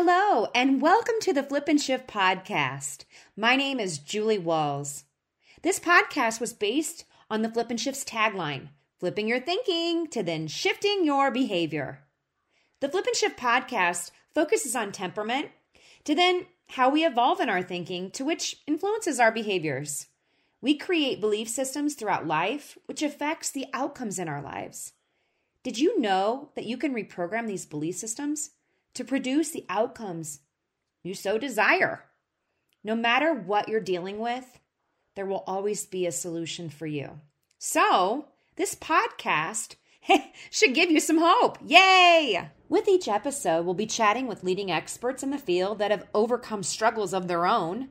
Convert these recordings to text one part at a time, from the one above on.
Hello, and welcome to the Flip and Shift podcast. My name is Julie Walls. This podcast was based on the Flip and Shift's tagline flipping your thinking to then shifting your behavior. The Flip and Shift podcast focuses on temperament to then how we evolve in our thinking to which influences our behaviors. We create belief systems throughout life, which affects the outcomes in our lives. Did you know that you can reprogram these belief systems to produce the outcomes you so desire? No matter what you're dealing with, there will always be a solution for you. So, this podcast should give you some hope. Yay! With each episode, we'll be chatting with leading experts in the field that have overcome struggles of their own.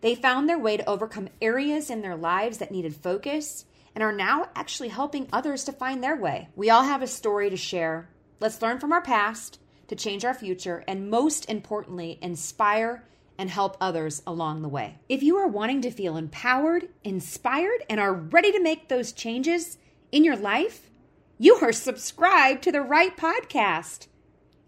They found their way to overcome areas in their lives that needed focus and are now actually helping others to find their way. We all have a story to share. Let's learn from our past to change our future and, most importantly, inspire and help others along the way. If you are wanting to feel empowered, inspired, and are ready to make those changes in your life, you are subscribed to the right podcast.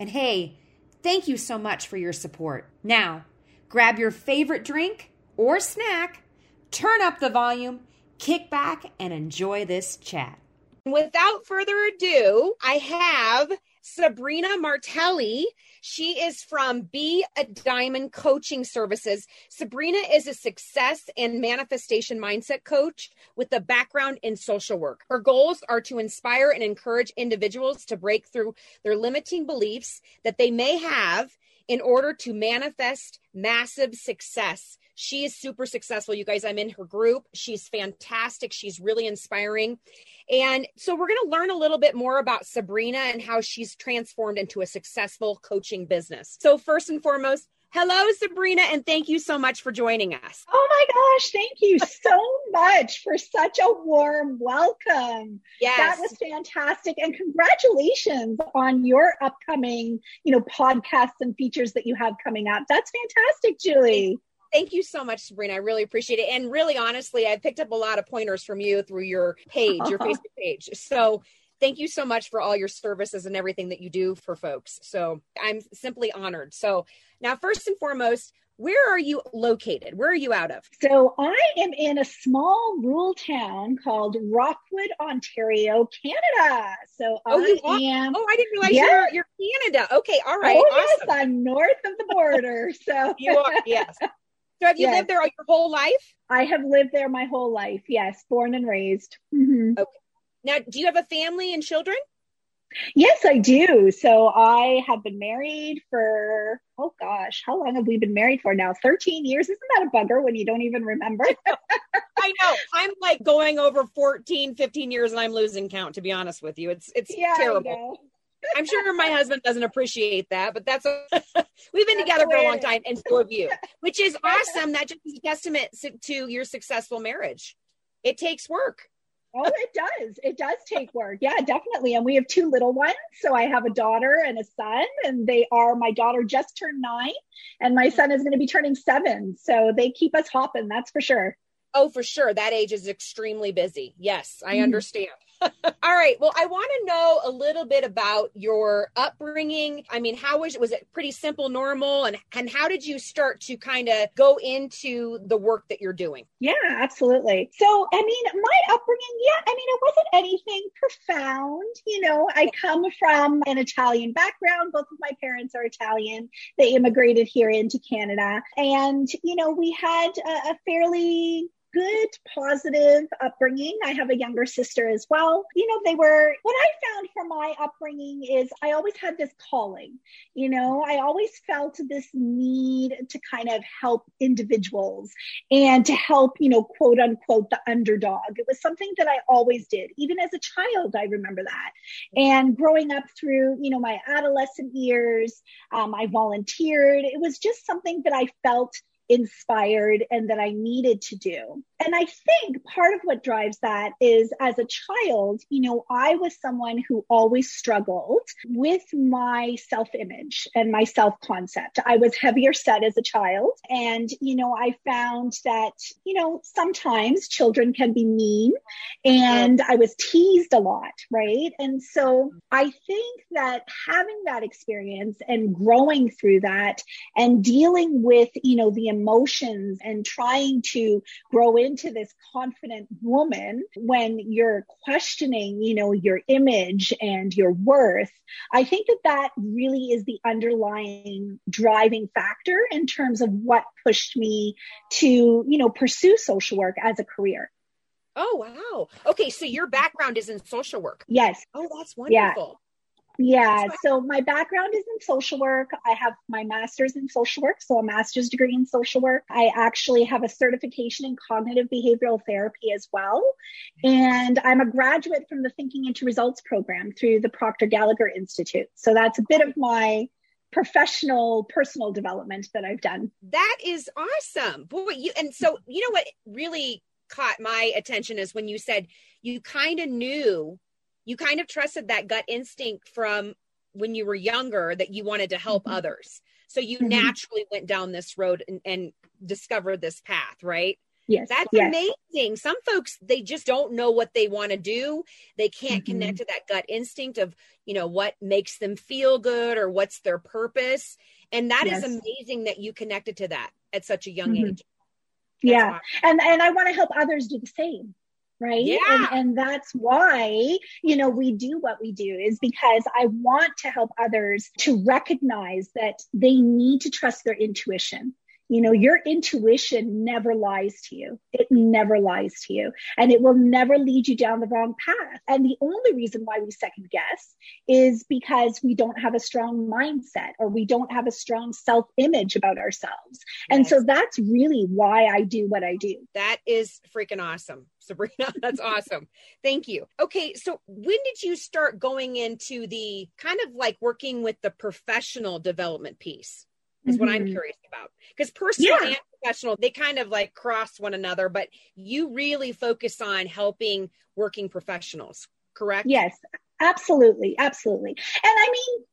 And hey, thank you so much for your support. Now, grab your favorite drink or snack, turn up the volume, kick back, and enjoy this chat. Without further ado, I have Sabrina Martelli. She is from Be a Diamond Coaching Services. Sabrina is a success and manifestation mindset coach with a background in social work. Her goals are to inspire and encourage individuals to break through their limiting beliefs that they may have in order to manifest massive success she is super successful. You guys, I'm in her group. She's fantastic. She's really inspiring. And so we're going to learn a little bit more about Sabrina and how she's transformed into a successful coaching business. So, first and foremost, Hello, Sabrina, and thank you so much for joining us. Oh my gosh, thank you so much for such a warm welcome. Yes. That was fantastic. And congratulations on your upcoming, you know, podcasts and features that you have coming up. That's fantastic, Julie. Thank you so much, Sabrina. I really appreciate it. And really, honestly, I picked up a lot of pointers from you through your page, your Facebook page. So thank you so much for all your services and everything that you do for folks. So I'm simply honored. So now, first and foremost, where are you located? Where are you out of? So I am in a small rural town called Rockwood, Ontario, Canada. So oh, I am. Oh, I didn't realize yeah. you're, you're Canada. Okay, all right. Oh awesome. yes, I'm north of the border. So you are. Yes. So have you yes. lived there all your whole life? I have lived there my whole life. Yes, born and raised. Mm-hmm. Okay. Now, do you have a family and children? Yes, I do. So I have been married for, oh gosh, how long have we been married for now? 13 years. Isn't that a bugger when you don't even remember? I know. I'm like going over 14, 15 years and I'm losing count, to be honest with you. It's, it's yeah, terrible. I'm sure my husband doesn't appreciate that, but that's a, we've been that's together for a long time, and so have you, which is awesome. That just is a testament to your successful marriage. It takes work. Oh, it does. It does take work. Yeah, definitely. And we have two little ones. So I have a daughter and a son, and they are my daughter just turned nine, and my son is going to be turning seven. So they keep us hopping, that's for sure. Oh, for sure. That age is extremely busy. Yes, I mm. understand. All right. Well, I want to know a little bit about your upbringing. I mean, how was it? Was it pretty simple, normal? And, and how did you start to kind of go into the work that you're doing? Yeah, absolutely. So, I mean, my upbringing, yeah, I mean, it wasn't anything profound. You know, I come from an Italian background. Both of my parents are Italian. They immigrated here into Canada. And, you know, we had a, a fairly good, positive upbringing. I have a younger sister as well. You know, they were, what I found from my upbringing is I always had this calling. You know, I always felt this need to kind of help individuals and to help, you know, quote unquote, the underdog. It was something that I always did. Even as a child, I remember that. And growing up through, you know, my adolescent years, um, I volunteered. It was just something that I felt inspired and that I needed to do. And I think part of what drives that is as a child, you know, I was someone who always struggled with my self image and my self concept. I was heavier set as a child. And, you know, I found that, you know, sometimes children can be mean and I was teased a lot, right? And so I think that having that experience and growing through that and dealing with, you know, the emotions and trying to grow into this confident woman when you're questioning, you know, your image and your worth, I think that that really is the underlying driving factor in terms of what pushed me to, you know, pursue social work as a career. Oh, wow. Okay. So your background is in social work. Yes. Oh, that's wonderful. Yeah, so my background is in social work. I have my master's in social work, so a master's degree in social work. I actually have a certification in cognitive behavioral therapy as well. And I'm a graduate from the Thinking into Results program through the Proctor Gallagher Institute. So that's a bit of my professional personal development that I've done. That is awesome. Boy, you and so you know what really caught my attention is when you said you kind of knew you kind of trusted that gut instinct from when you were younger that you wanted to help mm-hmm. others. So you mm-hmm. naturally went down this road and, and, discovered this path, right? Yes. That's yes. amazing. Some folks, they just don't know what they want to do. They can't mm-hmm. connect to that gut instinct of, you know, what makes them feel good or what's their purpose. And that yes. is amazing that you connected to that at such a young mm-hmm. age. That's yeah. Awesome. And and I want to help others do the same right yeah. and, and that's why you know we do what we do is because i want to help others to recognize that they need to trust their intuition you know, your intuition never lies to you. It never lies to you and it will never lead you down the wrong path. And the only reason why we second guess is because we don't have a strong mindset or we don't have a strong self image about ourselves. And so that's really why I do what I do. That is freaking awesome. Sabrina, that's awesome. Thank you. Okay, so when did you start going into the kind of like working with the professional development piece? Is mm-hmm. what I'm mm-hmm. curious about. Because personal yeah. and professional, they kind of like cross one another, but you really focus on helping working professionals, correct? Yes, absolutely. Absolutely. And I mean,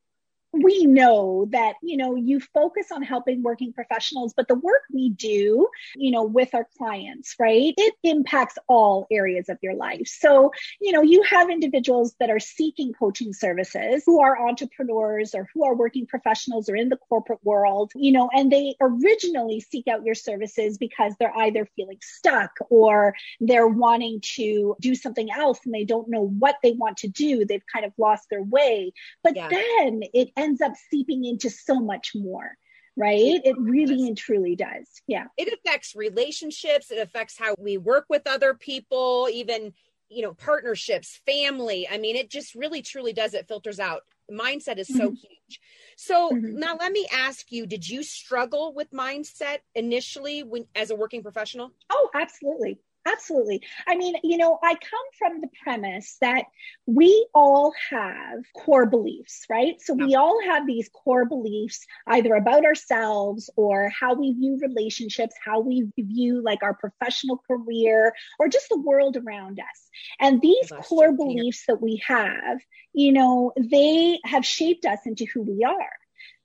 we know that you know you focus on helping working professionals but the work we do you know with our clients right it impacts all areas of your life. So you know you have individuals that are seeking coaching services who are entrepreneurs or who are working professionals or in the corporate world you know and they originally seek out your services because they're either feeling stuck or they're wanting to do something else and they don't know what they want to do. They've kind of lost their way. But yeah. then it ends up seeping into so much more right? It really and truly does. Yeah. It affects relationships, it affects how we work with other people, even, you know, partnerships, family. I mean, it just really truly does. It filters out. Mindset is so mm-hmm. huge. So mm-hmm. now let me ask you, did you struggle with mindset initially when as a working professional? Oh, absolutely. Absolutely. I mean, you know, I come from the premise that we all have core beliefs, right? So we all have these core beliefs either about ourselves or how we view relationships, how we view like our professional career or just the world around us. And these core beliefs that we have, you know, they have shaped us into who we are.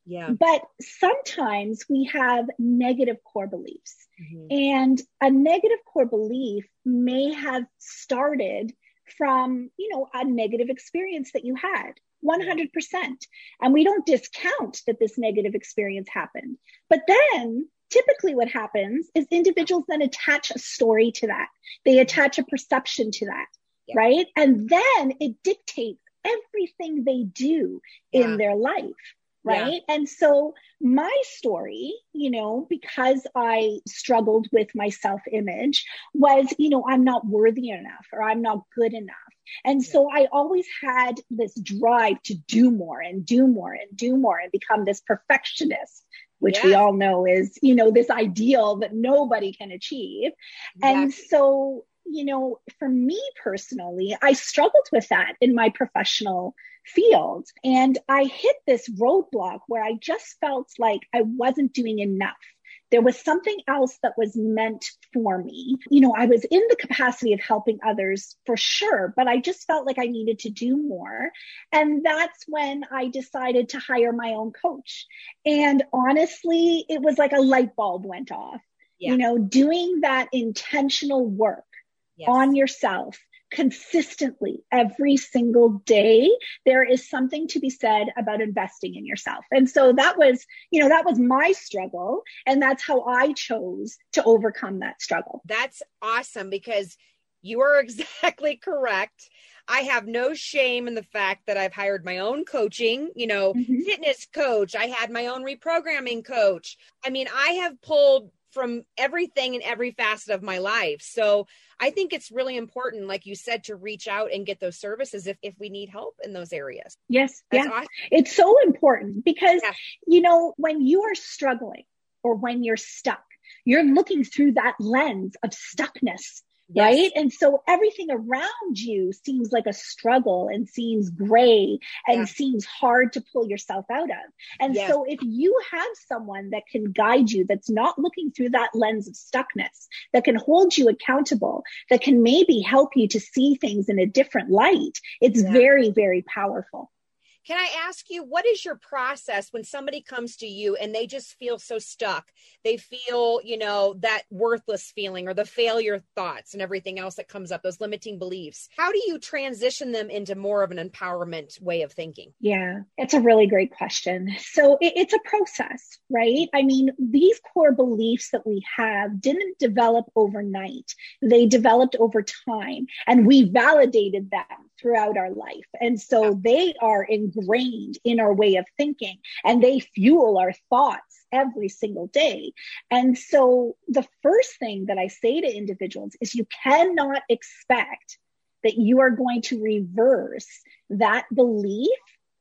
Yeah. But sometimes we have negative core beliefs. Mm-hmm. And a negative core belief may have started from, you know, a negative experience that you had. 100%. And we don't discount that this negative experience happened. But then typically what happens is individuals then attach a story to that. They attach a perception to that, yeah. right? And then it dictates everything they do yeah. in their life right? Yeah. And so my story, you know, because I struggled with my self image was, you know, I'm not worthy enough or I'm not good enough. And yeah. so I always had this drive to do more and do more and do more and become this perfectionist which we all know is you know this ideal that nobody can achieve exactly. and so you know for me personally i struggled with that in my professional field. And I hit this roadblock where I just felt like I wasn't doing enough. There was something else that was meant for me. You know, I was in the capacity of helping others for sure, but I just felt like I needed to do more. And that's when I decided to hire my own coach. And honestly, it was like a light bulb went off. Yeah. You know, doing that intentional work yes. on yourself consistently every single day, there is something to be said about investing in yourself. And so that was, you know, that was my struggle. And that's how I chose to overcome that struggle. That's awesome because you are exactly correct. I have no shame in the fact that I've hired my own coaching, you know, mm-hmm. fitness coach. I had my own reprogramming coach. I mean, I have pulled from everything and every facet of my life. So I think it's really important, like you said, to reach out and get those services if, if we need help in those areas. Yes. That's yeah. Awesome. It's so important because, yeah. you know, when you are struggling or when you're stuck, you're looking through that lens of stuckness Yes. Right. And so everything around you seems like a struggle and seems gray and yeah. seems hard to pull yourself out of. And yes. so if you have someone that can guide you, that's not looking through that lens of stuckness, that can hold you accountable, that can maybe help you to see things in a different light, it's yeah. very, very powerful. Can I ask you, what is your process when somebody comes to you and they just feel so stuck? They feel, you know, that worthless feeling or the failure thoughts and everything else that comes up, those limiting beliefs. How do you transition them into more of an empowerment way of thinking? Yeah, it's a really great question. So it, it's a process, right? I mean, these core beliefs that we have didn't develop overnight, they developed over time, and we validated them throughout our life. And so they are ingrained in our way of thinking and they fuel our thoughts every single day. And so the first thing that I say to individuals is you cannot expect that you are going to reverse that belief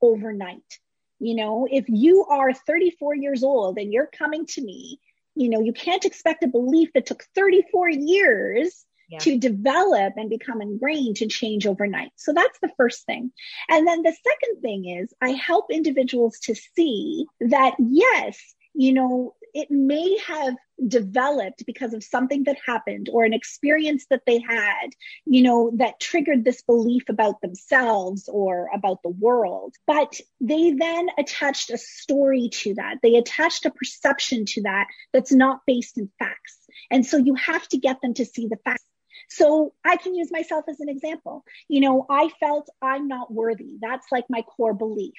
overnight. You know, if you are 34 years old and you're coming to me, you know, you can't expect a belief that took 34 years yeah. to develop and become ingrained to change overnight. So that's the first thing. And then the second thing is I help individuals to see that yes, you know, it may have developed because of something that happened or an experience that they had, you know, that triggered this belief about themselves or about the world. But they then attached a story to that. They attached a perception to that that's not based in facts. And so you have to get them to see the facts so I can use myself as an example. You know, I felt I'm not worthy. That's like my core belief.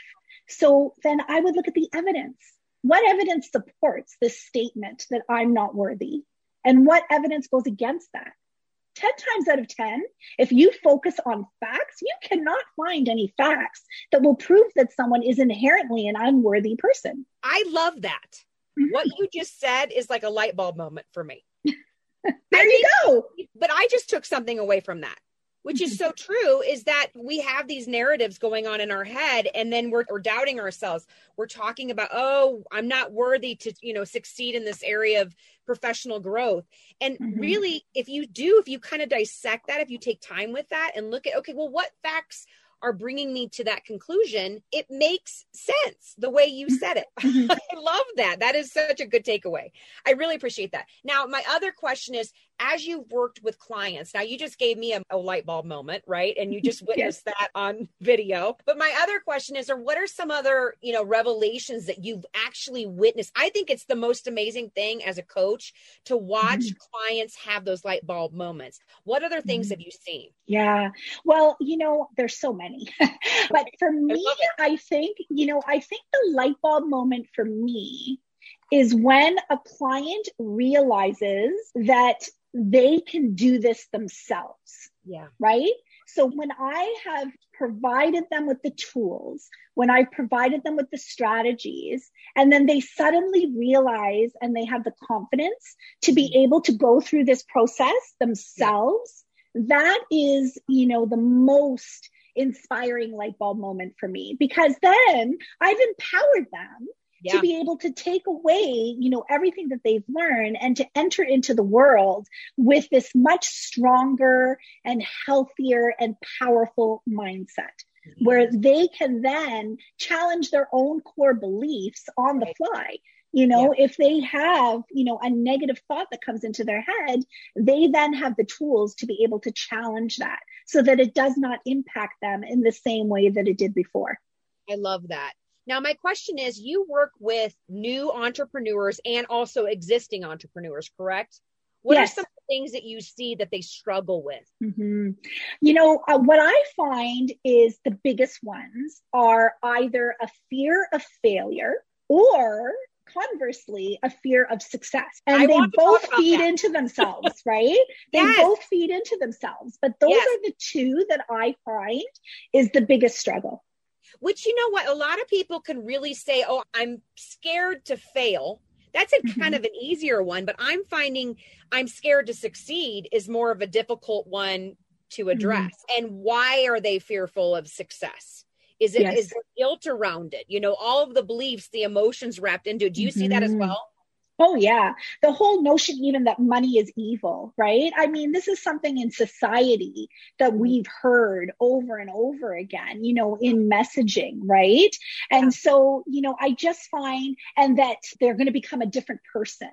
So then I would look at the evidence. What evidence supports this statement that I'm not worthy? And what evidence goes against that? 10 times out of 10, if you focus on facts, you cannot find any facts that will prove that someone is inherently an unworthy person. I love that. Mm-hmm. What you just said is like a light bulb moment for me. there you go. But I just took something away from that which is so true is that we have these narratives going on in our head and then we're, we're, doubting ourselves we're talking about oh i'm not worthy to you know succeed in this area of professional growth and mm-hmm. really if you do if you kind of dissect that if you take time with that and look at okay well what facts are bringing me to that conclusion, it makes sense the way you mm-hmm. said it. Mm-hmm. I love that. That is such a good takeaway. I really appreciate that. Now, my other question is as you've worked with clients, now you just gave me a, a light bulb moment, right? And you just witnessed yes. that on video. But my other question is, or what are some other, you know, revelations that you've actually witnessed? I think it's the most amazing thing as a coach to watch mm-hmm. clients have those light bulb moments. What other things mm-hmm. have you seen? Yeah. Well, you know, there's so many. but for me, I, I think, you know, I think the light bulb moment for me is when a client realizes that they can do this themselves. Yeah. Right. So when I have provided them with the tools, when I provided them with the strategies, and then they suddenly realize and they have the confidence to be mm-hmm. able to go through this process themselves, that is, you know, the most inspiring light bulb moment for me because then I've empowered them yeah. to be able to take away, you know, everything that they've learned and to enter into the world with this much stronger and healthier and powerful mindset mm-hmm. where they can then challenge their own core beliefs on the fly You know, yeah. if they have, you know, a negative thought that comes into their head, they then have the tools to be able to challenge that so that it does not impact them in the same way that it did before. I love that. Now, my question is you work with new entrepreneurs and also existing entrepreneurs, correct? What yes. are some things that you see that they struggle with? Mm-hmm. You know, uh, what I find is the biggest ones are either a fear of failure or conversely a fear of success and I they both feed that. into themselves right they yes. both feed into themselves but those yes. are the two that i find is the biggest struggle which you know what a lot of people can really say oh i'm scared to fail that's a mm-hmm. kind of an easier one but i'm finding i'm scared to succeed is more of a difficult one to mm-hmm. address mm-hmm. and why are they fearful of success is it yes. is there guilt around it? You know, all of the beliefs, the emotions wrapped into it. Do you mm-hmm. see that as mm-hmm. well? Oh, yeah. The whole notion, even that money is evil, right? I mean, this is something in society that we've heard over and over again, you know, in messaging, right? And so, you know, I just find, and that they're going to become a different person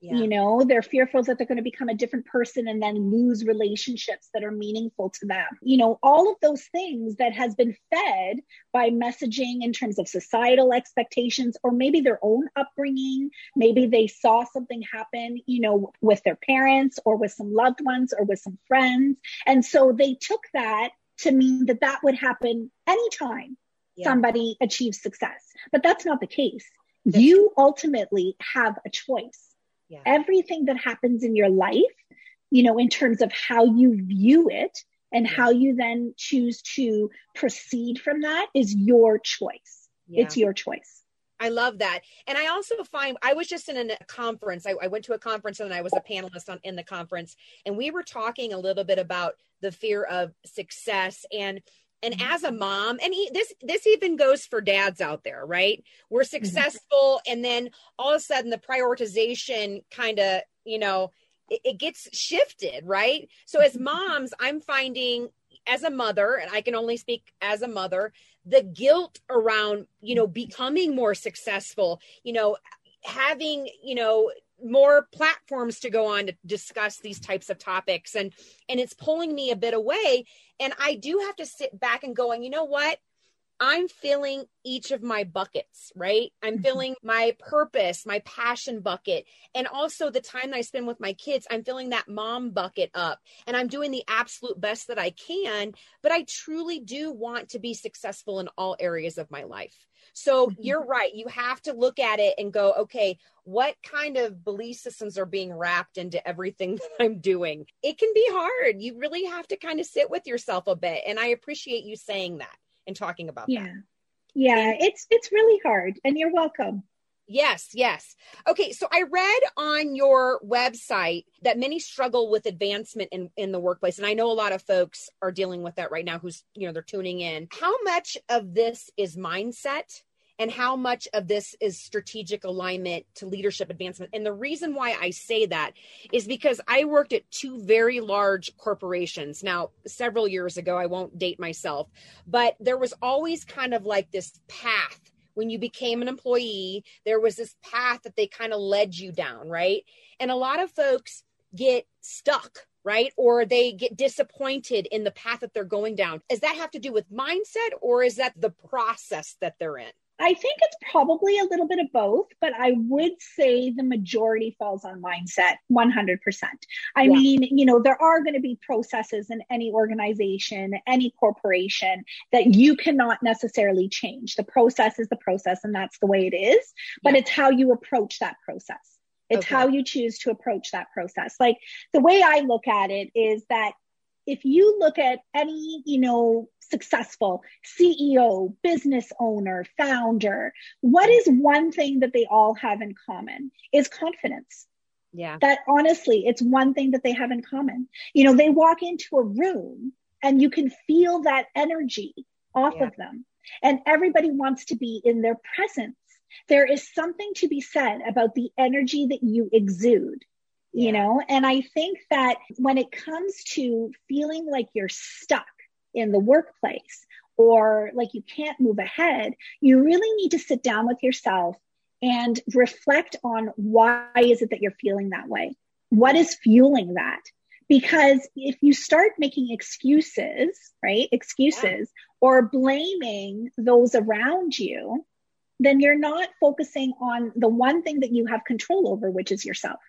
yeah. You know, they're fearful that they're going to become a different person and then lose relationships that are meaningful to them. You know, all of those things that has been fed by messaging in terms of societal expectations or maybe their own upbringing. Maybe they saw something happen, you know, with their parents or with some loved ones or with some friends. And so they took that to mean that that would happen anytime yeah. somebody achieves success. But that's not the case. That's you true. ultimately have a choice yeah. everything that happens in your life, you know, in terms of how you view it and how you then choose to proceed from that is your choice. Yeah. It's your choice. I love that. And I also find I was just in a conference. I, I, went to a conference and I was a panelist on in the conference, and we were talking a little bit about the fear of success and and mm-hmm. as a mom and he, this this even goes for dads out there right we're mm-hmm. successful and then all of a sudden the prioritization kind of you know it, it, gets shifted right so as mm-hmm. moms i'm finding as a mother and i can only speak as a mother the guilt around you know becoming more successful you know having you know more platforms to go on to discuss these types of topics. And and it's pulling me a bit away. And i do have to sit back and going you know what i'm filling each of my buckets right i'm mm-hmm. filling my purpose my passion bucket and also the time that i spend with my kids i'm filling that mom bucket up and i'm doing the absolute best that i can but i truly do want to be successful in all areas of my life so mm-hmm. you're right. You have to look at it and go, okay, what kind of belief systems are being wrapped into everything that I'm doing? It can be hard. You really have to kind of sit with yourself a bit. And I appreciate you saying that and talking about yeah. that. Yeah, it's it's really hard. And you're welcome. Yes, yes. Okay, so I read on your website that many struggle with advancement in, in the workplace. And I know a lot of folks are dealing with that right now who's, you know, they're tuning in. How much of this is mindset and how much of this is strategic alignment to leadership advancement? And the reason why I say that is because I worked at two very large corporations now, several years ago. I won't date myself, but there was always kind of like this path when you became an employee, there was this path that they kind of led you down, right? And a lot of folks get stuck right? Or they get disappointed in the path that they're going down. Does that have to do with mindset or is that the process that they're in? I think it's probably a little bit of both, but I would say the majority falls on mindset 100%. I yeah. mean, you know, there are going to be processes in any organization, any corporation that you cannot necessarily change. The process is the process and that's the way it is, but yeah. it's how you approach that process. It's okay. how you choose to approach that process. Like the way I look at it is that if you look at any, you know, successful CEO, business owner, founder, what is one thing that they all have in common is confidence. Yeah. That honestly, it's one thing that they have in common. You know, they walk into a room and you can feel that energy off yeah. of them. And everybody wants to be in their presence. There is something to be said about the energy that you exude you know and i think that when it comes to feeling like you're stuck in the workplace or like you can't move ahead you really need to sit down with yourself and reflect on why is it that you're feeling that way? What is fueling that? Because if you start making excuses, right? Excuses yeah. or blaming those around you, then you're not focusing on the one thing that you have control over, which is yourself.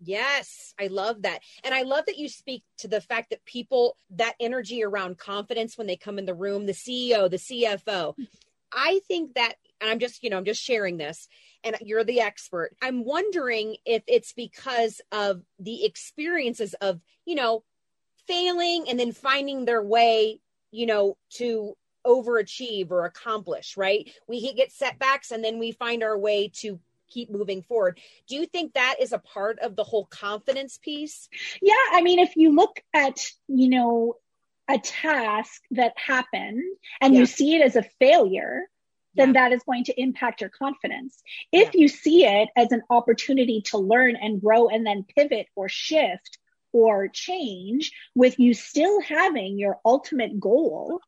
Yes, I love that. And I love that you speak to the fact that people, that energy around confidence when they come in the room, the CEO, the CFO. I think that, and I'm just, you know, I'm just sharing this, and you're the expert. I'm wondering if it's because of the experiences of, you know, failing and then finding their way, you know, to overachieve or accomplish, right? We get setbacks and then we find our way to keep moving forward. Do you think that is a part of the whole confidence piece? Yeah, I mean if you look at, you know, a task that happened and yeah. you see it as a failure, then yeah. that is going to impact your confidence. If yeah. you see it as an opportunity to learn and grow and then pivot or shift or change with you still having your ultimate goal,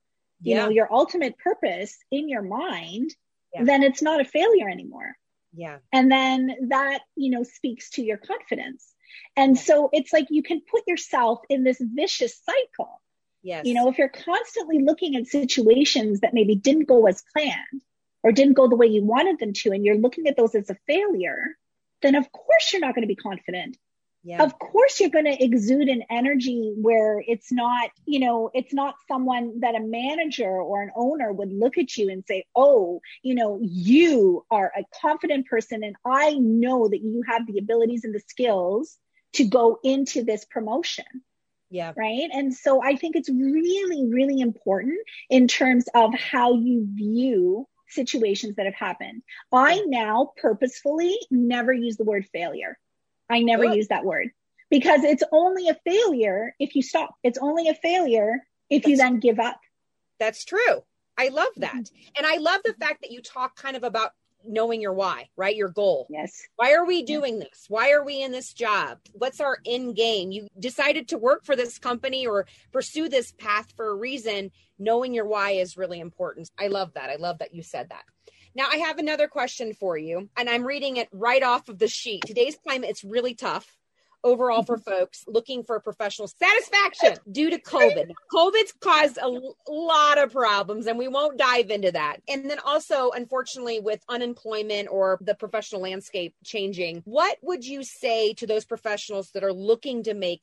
you know, your ultimate purpose in your mind, then it's not a failure anymore. Yeah. And then that, you know, speaks to your confidence. And so it's like you can put yourself in this vicious cycle. Yes. You know, if you're constantly looking at situations that maybe didn't go as planned or didn't go the way you wanted them to, and you're looking at those as a failure, then of course you're not going to be confident yeah. of course you're going to exude an energy where it's not you know it's not someone that a manager or an owner would look at you and say oh you know you are a confident person and i know that you have the abilities and the skills to go into this promotion. Yeah. Right? And so i think it's really really important in terms of how you view situations that have happened. I now purposefully never use the word failure I never Good. use that word because it's only a failure if you stop. It's only a failure if That's, you then give up. That's true. I love that. Mm-hmm. And I love the fact that you talk kind of about knowing your why, right? Your goal. Yes. Why are we doing yes. this? Why are we in this job? What's our end game? You decided to work for this company or pursue this path for a reason. Knowing your why is really important. I love that. I love that you said that. Now, I have another question for you, and I'm reading it right off of the sheet. Today's climate, it's really tough overall for folks looking for professional satisfaction due to COVID. COVID's caused a lot of problems, and we won't dive into that. And then also, unfortunately, with unemployment or the professional landscape changing, what would you say to those professionals that are looking to make,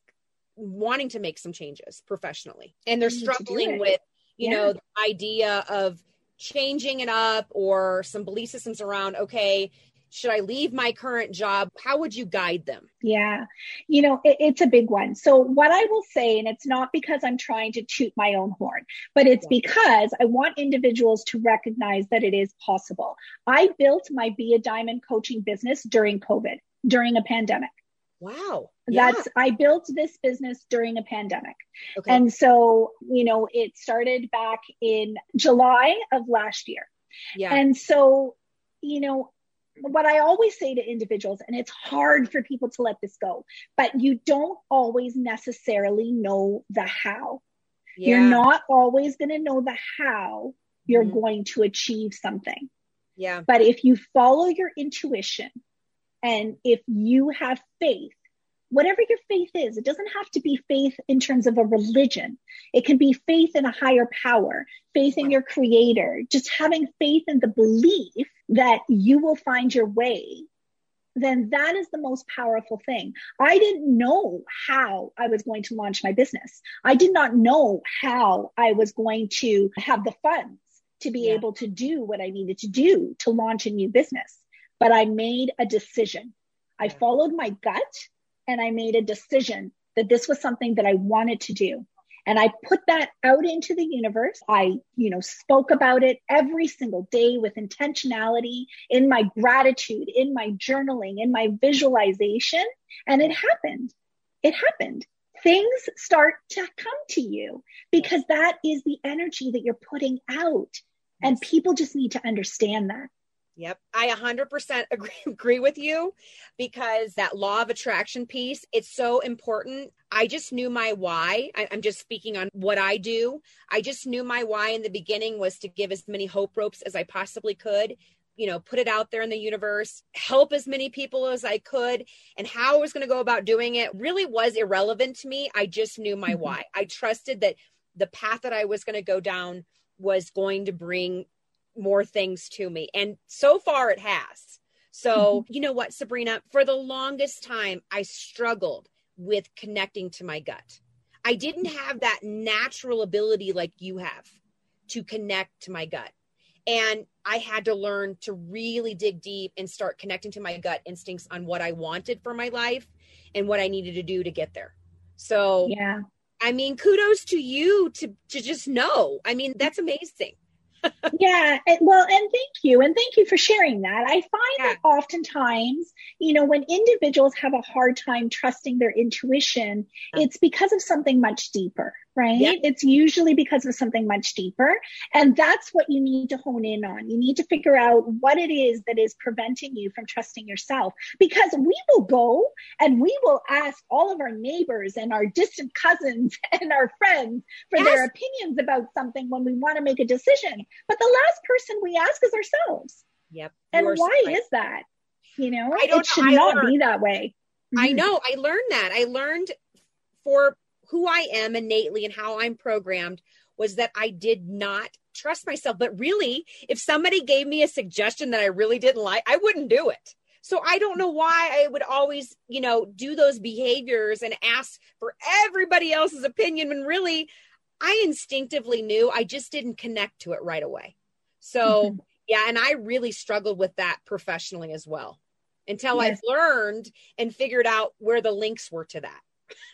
wanting to make some changes professionally, and they're struggling with, you yeah. know, the idea of changing it up or some belief systems around, okay, should I leave my current job? How would you guide them? Yeah, you know, it, it's a big one. So, what I will say, and it's not because I'm trying to toot my own horn, but it's yeah. because I want individuals to recognize that it is possible. I built my Be a Diamond coaching business during COVID, during a pandemic. Wow. That's I built this business during a pandemic. Okay. And so, you know, it started back in July of last year. Yeah. And so, you know, what I always say to individuals, and it's hard for people to let this go, but you don't always necessarily know the how. Yeah. You're not always going to know the how you're mm-hmm. going to achieve something. Yeah. But if you follow your intuition and if you have faith, whatever your faith is, it doesn't have to be faith in terms of a religion. It can be faith in a higher power, faith in your creator, just having faith in the belief that you will find your way. Then that is the most powerful thing. I didn't know how I was going to launch my business. I did not know how I was going to have the funds to be yeah. able to do what I needed to do to launch a new business but I made a decision. I followed my gut and I made a decision that this was something that I wanted to do. And I put that out into the universe. I, you know, spoke about it every single day with intentionality in my gratitude, in my journaling, in my visualization. And it happened. It happened. Things start to come to you because that is the energy that you're putting out. And people just need to understand that. Yep. I 100% agree, agree with you because that law of attraction piece, it's so important. I just knew my why. I, I'm just speaking on what I do. I just knew my why in the beginning was to give as many hope ropes as I possibly could you know, put it out there in the universe, help as many people as I could. And how I was going to go about doing it really was irrelevant to me. I just knew my mm-hmm. why. I trusted that the path that I was going to go down was going to bring more things to me. And so far it has. So, mm-hmm. you know what, Sabrina, for the longest time, I struggled with connecting to my gut. I didn't have that natural ability like you have to connect to my gut. And I had to learn to really dig deep and start connecting to my gut instincts on what I wanted for my life and what I needed to do to get there. So, yeah. I mean, kudos to you to to just know. I mean, that's amazing yeah. Well, and thank you. And thank you for sharing that. I find yeah. that oftentimes, you know, when individuals have a hard time trusting their intuition, it's because of something much deeper, right? Yep. It's usually because of something much deeper. And that's what you need to hone in on. You need to figure out what it is that is preventing you from trusting yourself because we will go and we will ask all of our neighbors and our distant cousins and our friends for yes. their opinions about something when we want to make a decision. But the last person we ask is ourselves. Yep. And why is that? You know, it should not learned, be that way. I mm-hmm. know. I learned that. I learned for who I am innately and how I'm programmed was that I did not trust myself. But really, if somebody gave me a suggestion that I really didn't like, I wouldn't do it. So I don't know why I would always, you know, do those behaviors and ask for everybody else's opinion when really I instinctively knew I just didn't connect to it right away. So, mm-hmm. yeah, and I really struggled with that professionally as well until yes. I learned and figured out where the links were to that.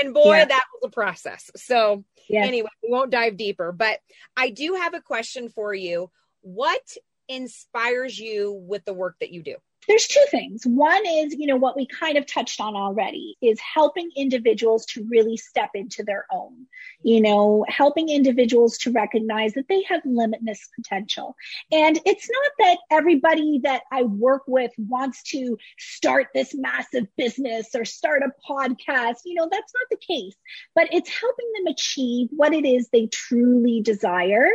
And boy, yeah. that was a process. So, yes. anyway, we won't dive deeper, but I do have a question for you. What inspires you with the work that you do? There's two things. One is, you know, what we kind of touched on already is helping individuals to really step into their own, you know, helping individuals to recognize that they have limitless potential. And it's not that everybody that I work with wants to start this massive business or start a podcast. You know, that's not the case, but it's helping them achieve what it is they truly desire.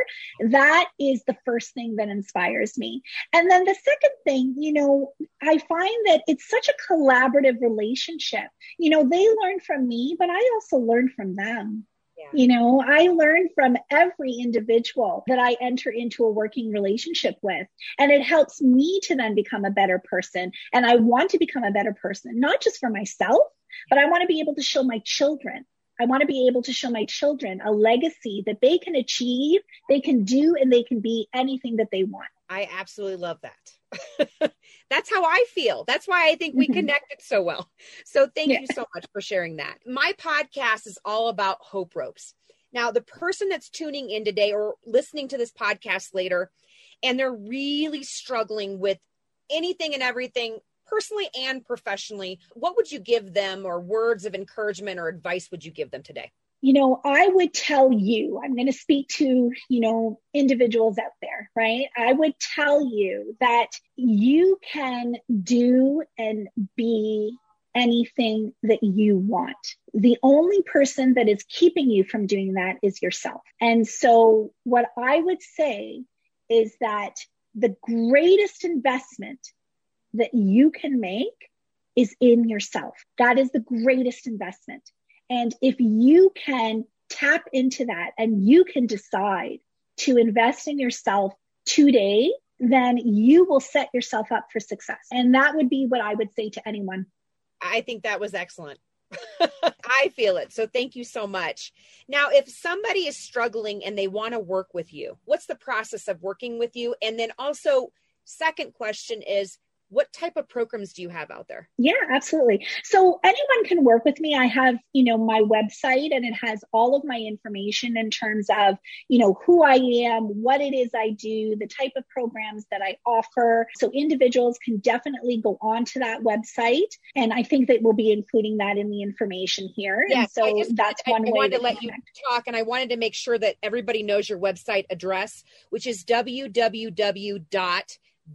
That is the first thing that inspires me. And then the second thing, you know, I find that it's such a collaborative relationship. You know, they learn from me, but I also learn from them. Yeah. You know, I learn from every individual that I enter into a working relationship with. And it helps me to then become a better person. And I want to become a better person, not just for myself, but I want to be able to show my children. I want to be able to show my children a legacy that they can achieve, they can do, and they can be anything that they want. I absolutely love that. That's how I feel. That's why I think we connected so well. So thank yeah. you so much for sharing that. My podcast is all about hope ropes. Now, the person that's tuning in today or listening to this podcast later, and they're really struggling with anything and everything personally and professionally, what would you give them or words of encouragement or advice would you give them today? You know, I would tell you, I'm going to speak to, you know, individuals out there, right? I would tell you that you can do and be anything that you want. The only person that is keeping you from doing that is yourself. And so what I would say is that the greatest investment that you can make is in yourself. That is the greatest investment. And if you can tap into that and you can decide to invest in yourself today, then you will set yourself up for success. And that would be what I would say to anyone. I think that was excellent. I feel it. So thank you so much. Now, if somebody is struggling and they want to work with you, what's the process of working with you? And then also, second question is what type of programs do you have out there? Yeah, absolutely. So anyone can work with me. I have, you know, my website and it has all of my information in terms of, you know, who I am, what it is I do, the type of programs that I offer. So individuals can definitely go onto that website. And I think that we'll be including that in the information here. Yeah, and so just, that's one I, way. I wanted to let connect. you talk and I wanted to make sure that everybody knows your website address, which is www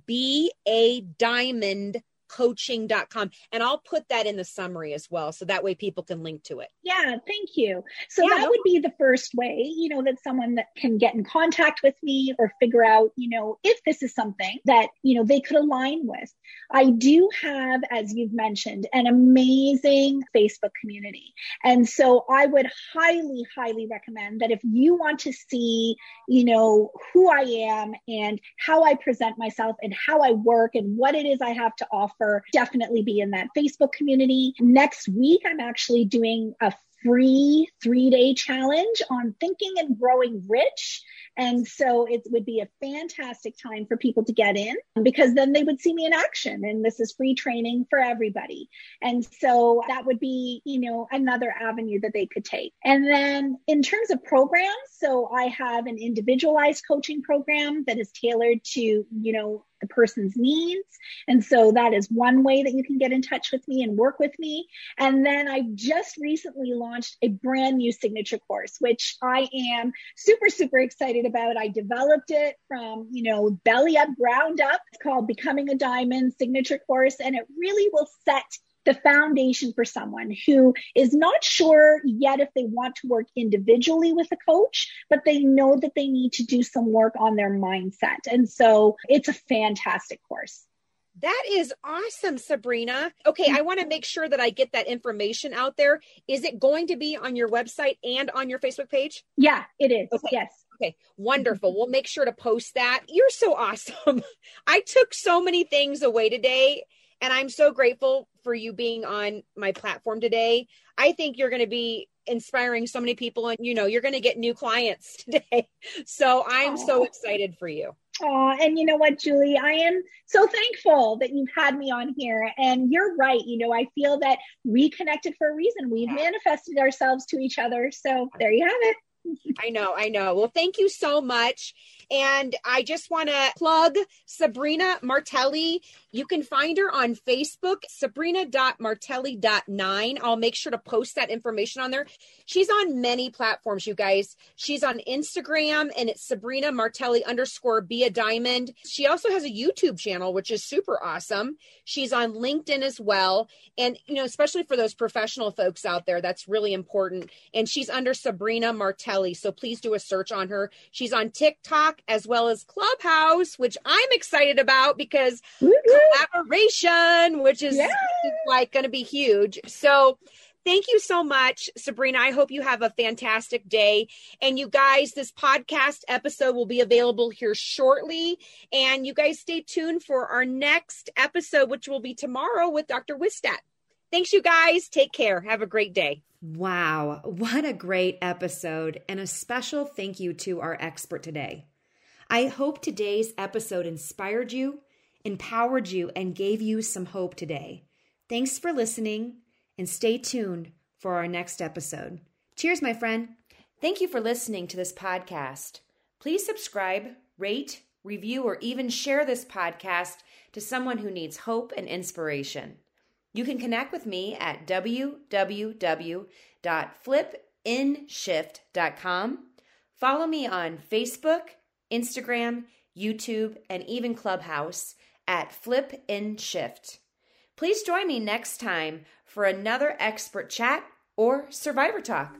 be a diamond coaching.com. And I'll put that in the summary as well. So that way people can link to it. Yeah, thank you. So Yeah, that would be the first way, you know, that someone that can get in contact with me or figure out, you know, if this is something that, you know, they could align with. I do have, as you've mentioned, an amazing Facebook community. And so I would highly, highly recommend that if you want to see, you know, who I am and how I present myself and how I work and what it is I have to offer, definitely be in that Facebook community. Next week, I'm actually doing a free three day challenge on thinking and growing rich. And so it would be a fantastic time for people to get in because then they would see me in action. And this is free training for everybody. And so that would be, you know, another avenue that they could take. And then in terms of programs, so I have an individualized coaching program that is tailored to, you know, the person's needs. And so that is one way that you can get in touch with me and work with me. And then I just recently launched a brand new signature course, which I am super, super excited about. I developed it from, you know, belly up, ground up. It's called Becoming a Diamond Signature Course, and it really will set the foundation for someone who is not sure yet if they want to work individually with a coach, but they know that they need to do some work on their mindset. And so it's a fantastic course. That is awesome, Sabrina. Okay, I want to make sure that I get that information out there. Is it going to be on your website and on your Facebook page? Yeah, it is. Okay. Yes. Okay, wonderful. We'll make sure to post that. You're so awesome. I took so many things away today, and I'm so grateful for you being on my platform today. I think you're going to be inspiring so many people, and you know, you're going to get new clients today. So I'm so excited for you. Oh, and you know what, Julie? I am so thankful that you've had me on here. And you're right. You know, I feel that we connected for a reason. We've manifested ourselves to each other. So there you have it. I know, I know. Well, thank you so much. And I just want to plug Sabrina Martelli. You can find her on Facebook, sabrina.martelli.9. I'll make sure to post that information on there. She's on many platforms, you guys. She's on Instagram and it's Sabrina Martelli underscore be a diamond. She also has a YouTube channel, which is super awesome. She's on LinkedIn as well. And, you know, especially for those professional folks out there, that's really important. And she's under Sabrina Martelli. So please do a search on her. She's on TikTok as well as Clubhouse, which I'm excited about because collaboration, which is, Yes. is like going to be huge. So, thank you so much, Sabrina. I hope you have a fantastic day. And you guys, this podcast episode will be available here shortly. And you guys stay tuned for our next episode, which will be tomorrow with Dr. Wistat. Thanks, you guys. Take care. Have a great day. Wow, what a great episode, and a special thank you to our expert today. I hope today's episode inspired you, empowered you, and gave you some hope today. Thanks for listening, and stay tuned for our next episode. Cheers, my friend. Thank you for listening to this podcast. Please subscribe, rate, review, or even share this podcast to someone who needs hope and inspiration. You can connect with me at www.flipinshift.com. Follow me on Facebook, Instagram, YouTube, and even Clubhouse at Flip N' Shift. Please join me next time for another expert chat or survivor talk.